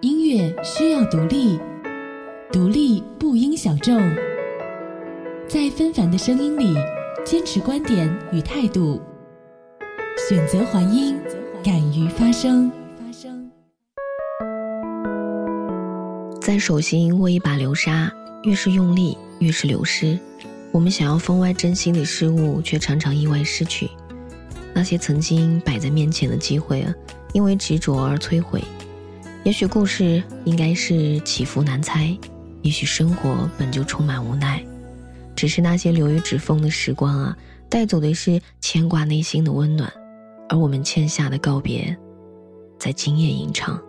音乐需要独立，独立不应小众。在纷繁的声音里，坚持观点与态度，选择还音，敢于发声。在手心握一把流沙，越是用力，越是流失。我们想要分外珍惜的事物，却常常意外失去。那些曾经摆在面前的机会啊，因为执着而摧毁。也许故事应该是起伏难猜，也许生活本就充满无奈。只是那些流于指缝的时光啊，带走的是牵挂内心的温暖，而我们欠下的告别，在今夜吟唱。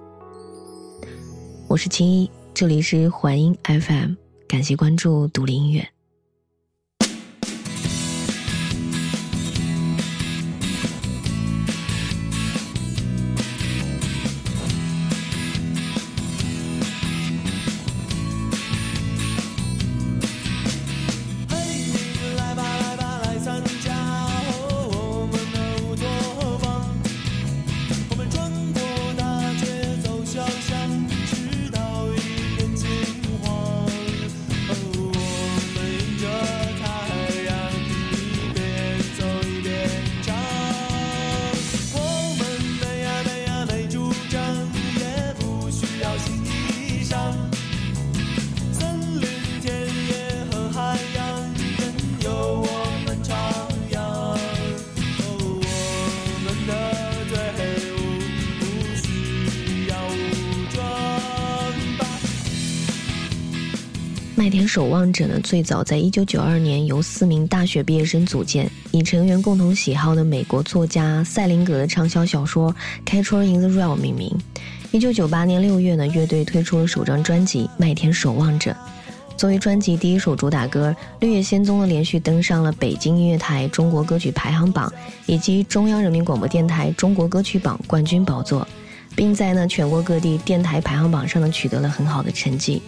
我是青衣，这里是环音 FM，感谢关注独立音乐。麦田守望者呢，最早在一九九二年由四名大学毕业生组建，以成员共同喜好的美国作家塞林格的畅销小说《Catcher in the Rye》命名。一九九八年六月呢，乐队推出了首张专辑《麦田守望者》。作为专辑第一首主打歌，《绿野仙踪》呢连续登上了北京音乐台中国歌曲排行榜以及中央人民广播电台中国歌曲榜冠军宝座，并在呢全国各地电台排行榜上呢取得了很好的成绩。《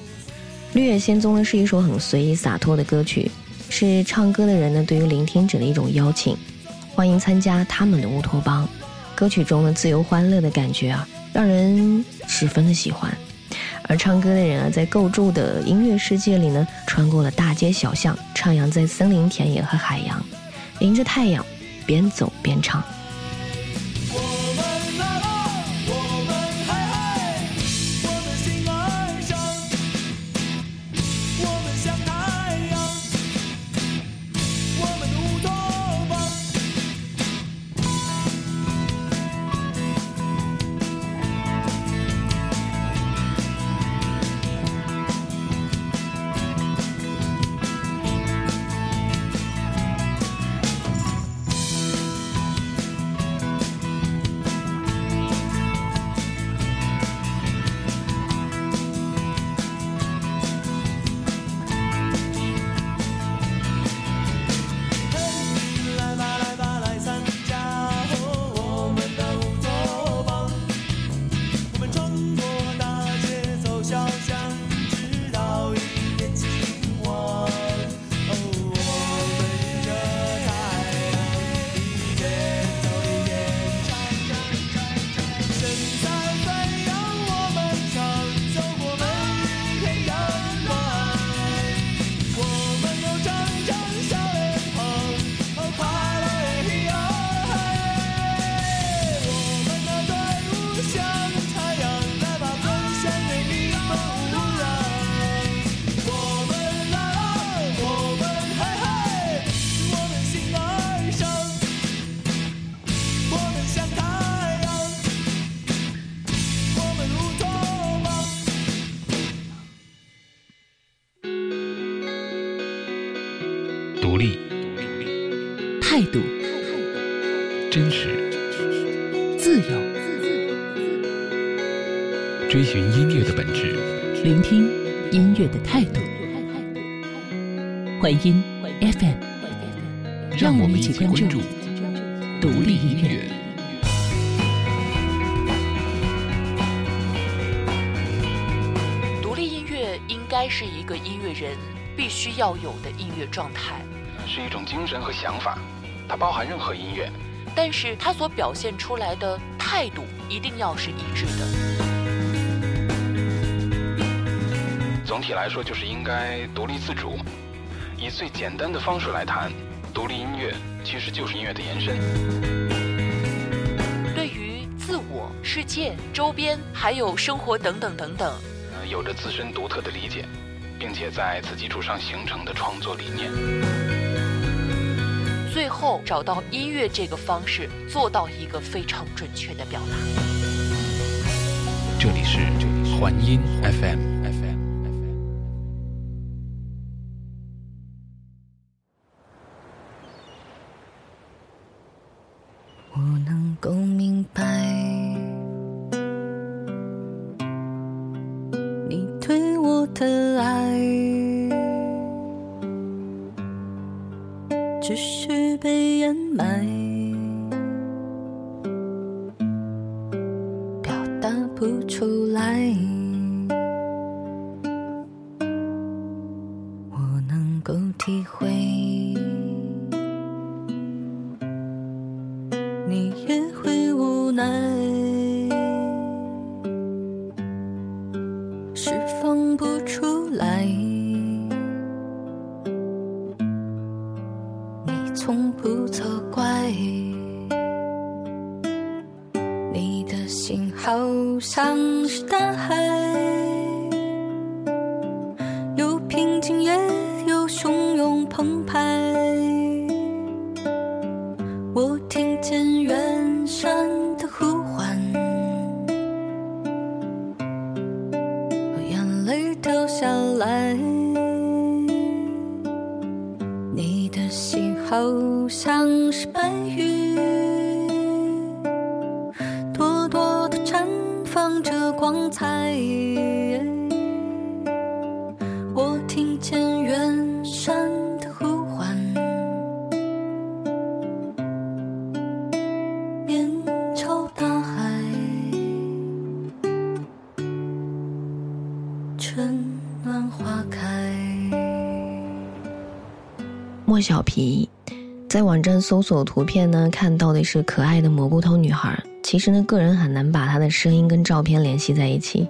绿野仙踪》呢是一首很随意洒脱的歌曲，是唱歌的人呢对于聆听者的一种邀请，欢迎参加他们的乌托邦。歌曲中的自由欢乐的感觉啊，让人十分的喜欢。而唱歌的人啊，在构筑的音乐世界里呢，穿过了大街小巷，徜徉在森林、田野和海洋，迎着太阳，边走边唱。真实，自由，追寻音乐的本质，聆听音乐的态度。环音 FM，让我们一起关注独立音乐。独立音乐应该是一个音乐人必须要有的音乐状态。是一种精神和想法，它包含任何音乐，但是他所表现出来的态度一定要是一致的。总体来说，就是应该独立自主，以最简单的方式来谈，独立音乐其实就是音乐的延伸。对于自我、世界、周边还有生活等等等等，呃，有着自身独特的理解，并且在此基础上形成的创作理念。后找到音乐这个方式，做到一个非常准确的表达。这里是环音 FM。不出来。你从不责怪，你的心好像是大海，小皮，在网站搜索图片呢，看到的是可爱的蘑菇头女孩。其实呢，个人很难把她的声音跟照片联系在一起，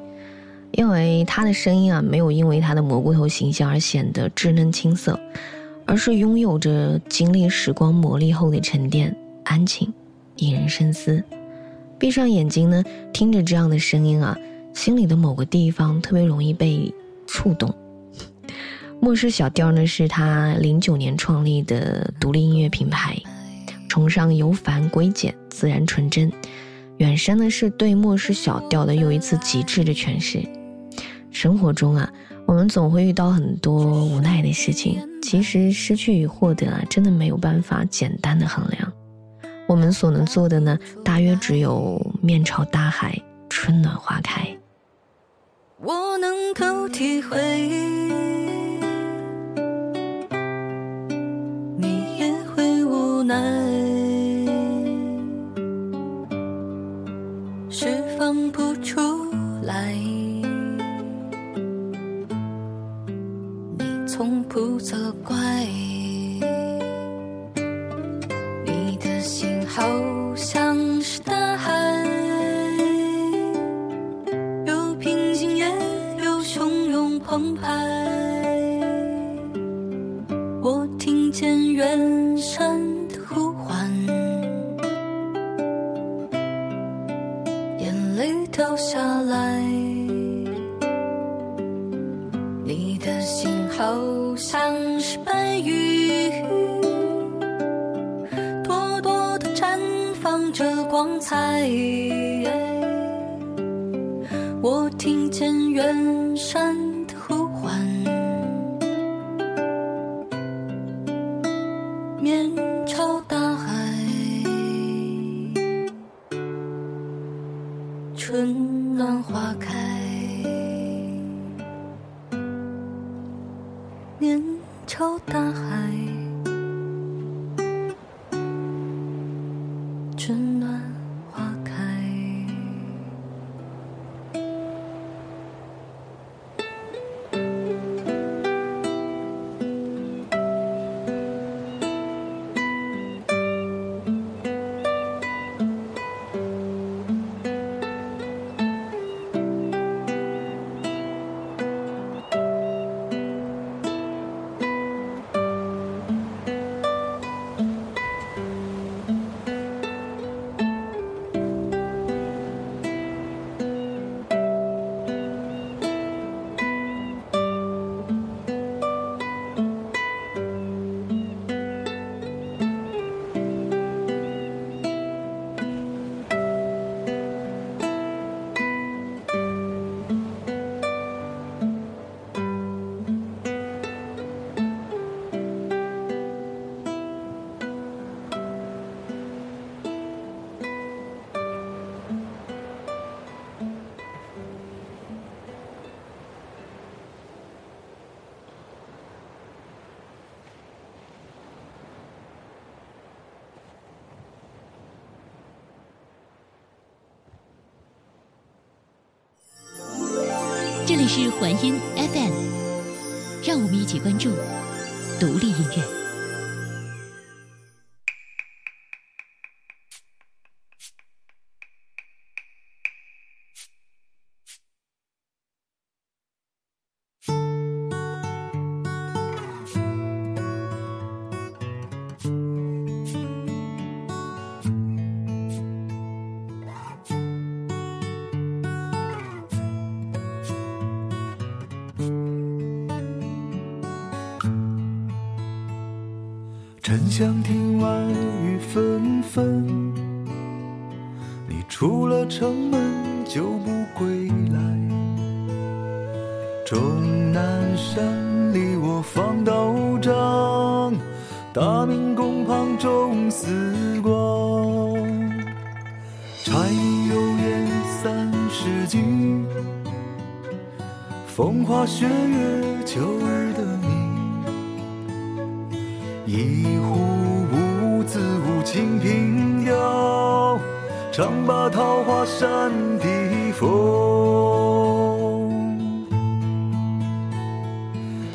因为她的声音啊，没有因为她的蘑菇头形象而显得稚嫩青涩，而是拥有着经历时光磨砺后的沉淀、安静、引人深思。闭上眼睛呢，听着这样的声音啊，心里的某个地方特别容易被触动。莫氏小调呢，是他零九年创立的独立音乐品牌，崇尚由繁归简、自然纯真。远山呢，是对莫氏小调的又一次极致的诠释。生活中啊，我们总会遇到很多无奈的事情，其实失去与获得啊，真的没有办法简单的衡量。我们所能做的呢，大约只有面朝大海，春暖花开。我能够体会，下来。你的心好像是白云，朵朵的绽放着光彩。我听见远山大这里是环音 FM，让我们一起关注独立音乐。出了城门就不归来。终南山里我放刀杖，大明宫旁种丝瓜。柴米油盐三十斤，风花雪月秋日的你。一壶无字无情凭吊，唱罢桃花扇的风。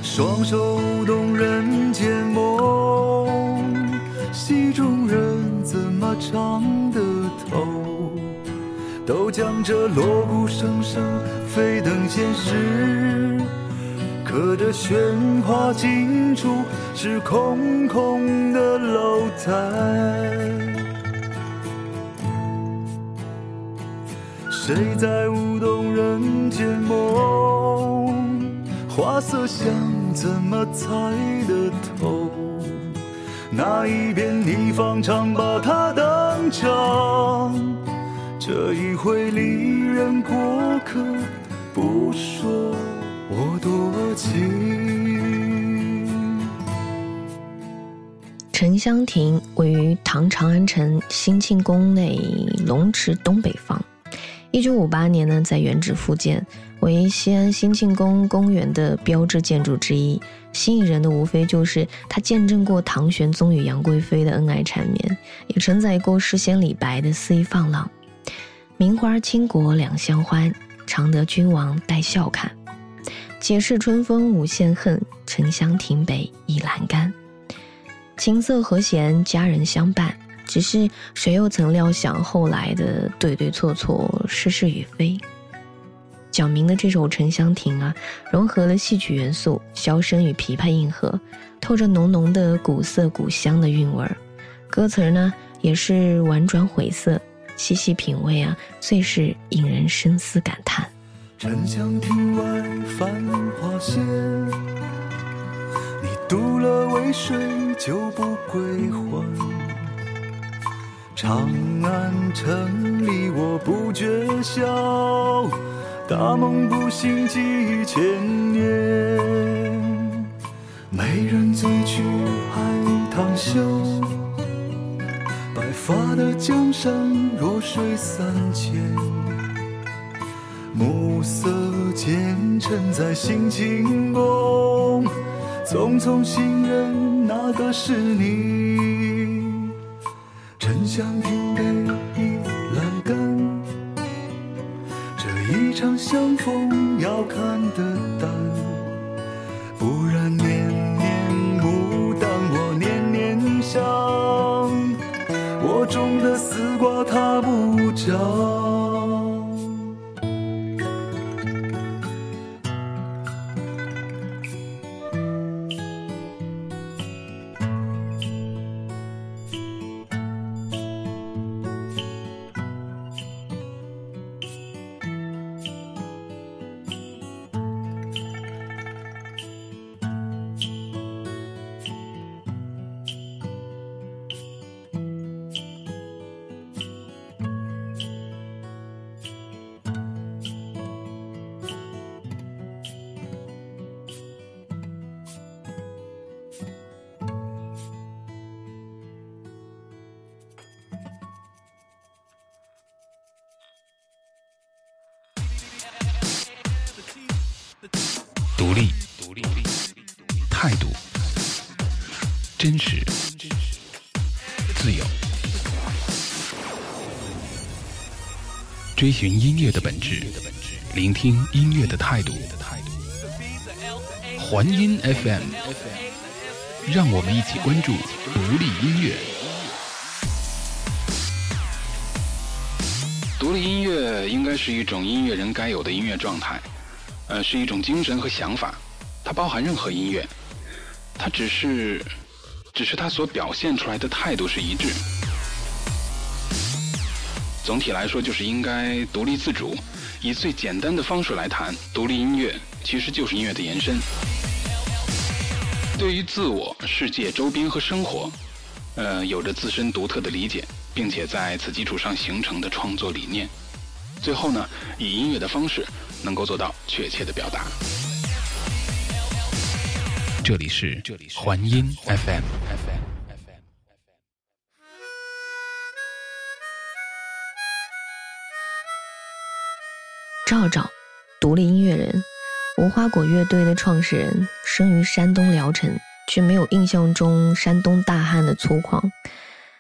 双手动人间梦，戏中人怎么唱得透？都将这锣鼓声声飞等现实。可这喧哗尽处是空空的楼台，谁在舞动人间梦？花色香怎么猜得透？那一边你方唱罢他登场？这一回离人过客，不说。我多情。沉香亭位于唐长安城兴庆宫内龙池东北方。一九五八年呢，在原址复建，为西安兴庆宫公园的标志建筑之一。吸引人的无非就是它见证过唐玄宗与杨贵妃的恩爱缠绵，也承载过诗仙李白的肆意放浪。名花倾国两相欢，常得君王带笑看。解释春风无限恨，沉香亭北倚阑干。琴瑟和弦，佳人相伴。只是谁又曾料想后来的对对错错，是是与非？蒋明的这首《沉香亭》啊，融合了戏曲元素，箫声与琵琶应和，透着浓浓的古色古香的韵味儿。歌词呢，也是婉转晦涩，细细品味啊，最是引人深思感叹。沉香亭外繁花谢，你渡了渭水就不归还。长安城里我不觉晓，大梦不醒几千年。美人醉去海棠羞，白发的江山弱水三千。暮色渐沉在兴庆宫，匆匆行人哪个是你？沉香亭北倚阑干，这一场相逢要看得淡，真实，自由，追寻音乐的本质。聆听音乐的态度。环音 FM，让我们一起关注独立音乐。独立音乐应该是一种音乐人该有的音乐状态，呃，是一种精神和想法。它包含任何音乐，它只是，只是他所表现出来的态度是一致。总体来说，就是应该独立自主，以最简单的方式来谈独立音乐，其实就是音乐的延伸。对于自我、世界、周边和生活，呃，有着自身独特的理解，并且在此基础上形成的创作理念。最后呢，以音乐的方式能够做到确切的表达。这里是环音 FM。赵赵，独立音乐人，无花果乐队的创始人，生于山东聊城，却没有印象中山东大汉的粗犷。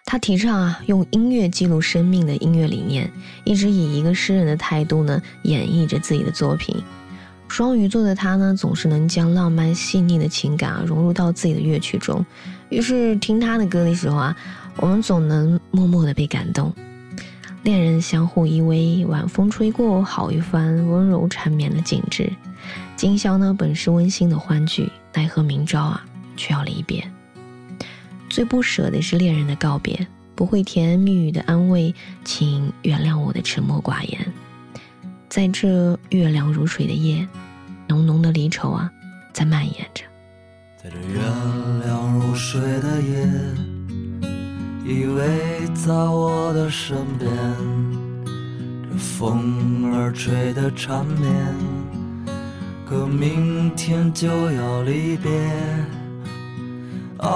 他提倡啊，用音乐记录生命的音乐理念，一直以一个诗人的态度呢，演绎着自己的作品。双鱼座的他呢，总是能将浪漫细腻的情感啊融入到自己的乐曲中，于是听他的歌的时候啊，我们总能默默的被感动。恋人相互依偎，晚风吹过，好一番温柔缠绵的景致。今宵呢，本是温馨的欢聚，奈何明朝啊，却要离别。最不舍的是恋人的告别，不会甜言蜜语的安慰，请原谅我的沉默寡言。在这月亮如水的夜，浓浓的离愁啊，在蔓延着。在这月亮如水的夜。依偎在我的身边，这风儿吹得缠绵，可明天就要离别。啊，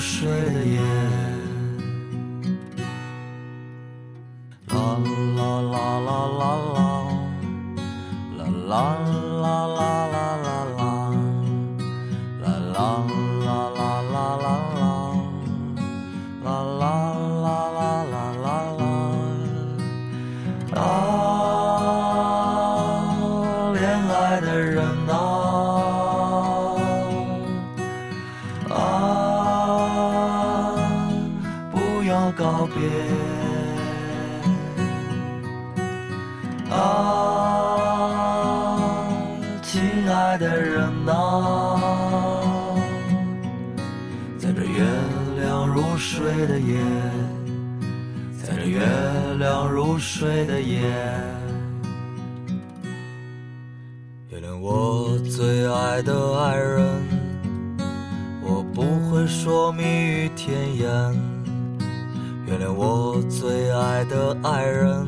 睡的夜啊，亲爱的人呐，在这月亮如水的夜，在这月亮如水的夜，原谅我最爱的爱人，我不会说蜜语甜言。我最爱的爱人，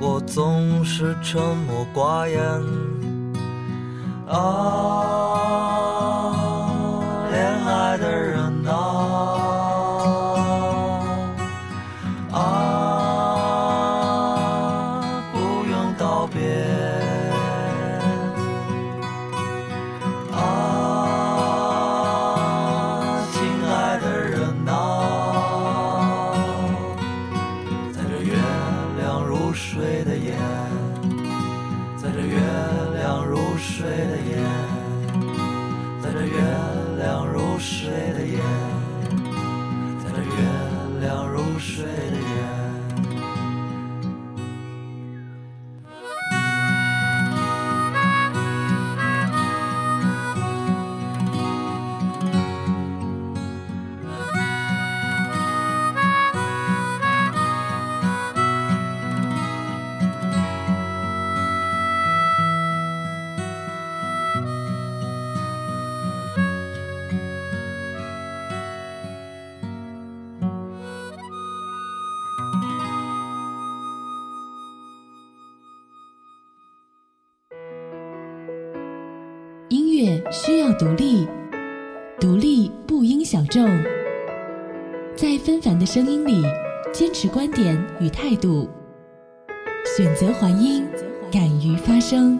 我总是沉默寡言。啊，乐需要独立，独立不应小众。在纷繁的声音里，坚持观点与态度，选择还音，敢于发声。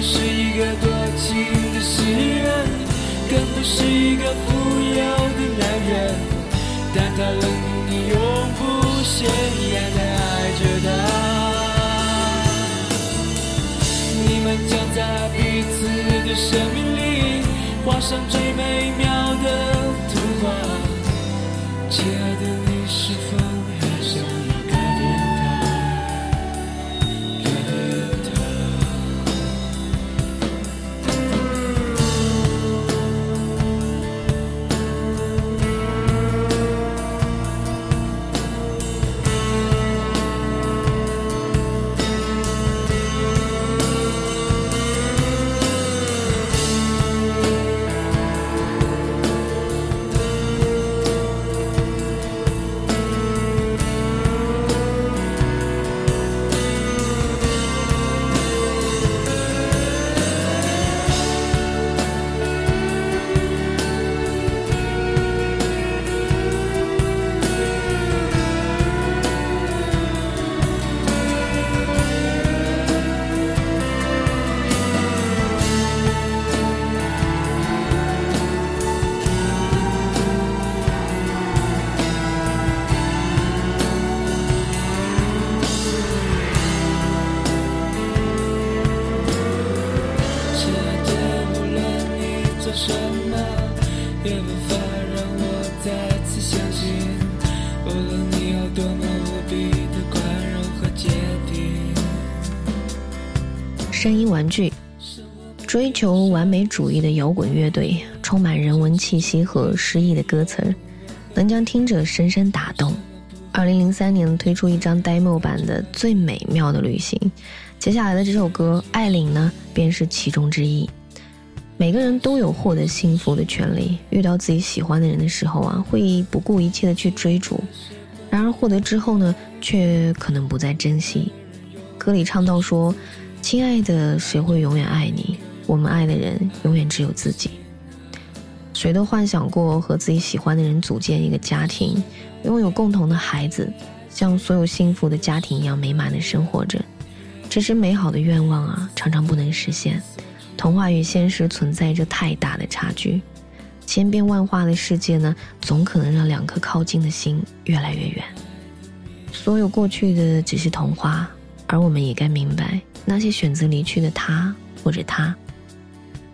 是一个多情的诗人，更不是一个富有的男人，但他冷你永不显眼的爱着他。你们将在彼此的生命里画上最美妙的图画，亲爱的你。追求完美主义的摇滚乐队，充满人文气息和诗意的歌词，能将听者深深打动。二零零三年推出一张 demo 版的《最美妙的旅行》，接下来的这首歌《爱琳》呢，便是其中之一。每个人都有获得幸福的权利，遇到自己喜欢的人的时候啊，会不顾一切的去追逐，然而获得之后呢，却可能不再珍惜。歌里唱到说：“亲爱的，谁会永远爱你？我们爱的人永远只有自己。谁都幻想过和自己喜欢的人组建一个家庭，拥有共同的孩子，像所有幸福的家庭一样美满的生活着。只是美好的愿望啊，常常不能实现。”童话与现实存在着太大的差距，千变万化的世界呢，总可能让两颗靠近的心越来越远。所有过去的只是童话，而我们也该明白，那些选择离去的他或者他，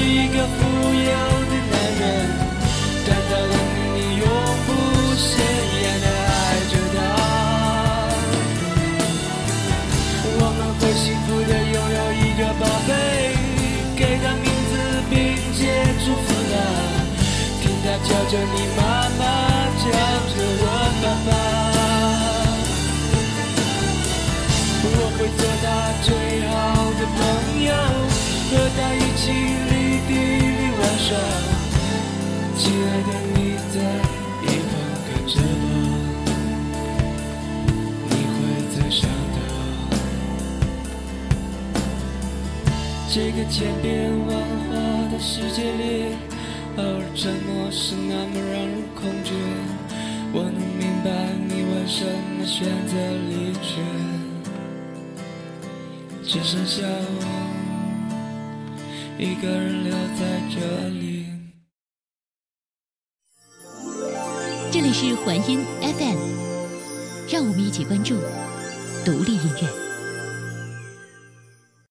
一个富有的男人，但他让你永不显眼的爱着他。我们会幸福的拥有一个宝贝，给他名字并且祝福他，听他叫着你妈妈，叫着我爸爸。我会做他最好的朋友。和他一起亲爱的，你在一旁看着我，你会在想他。这个千变万化的世界里，偶尔沉默是那么让人恐惧。我能明白你为什么选择离去，只剩下我。一个人留在这里。这里是环音 FM，让我们一起关注独立音乐。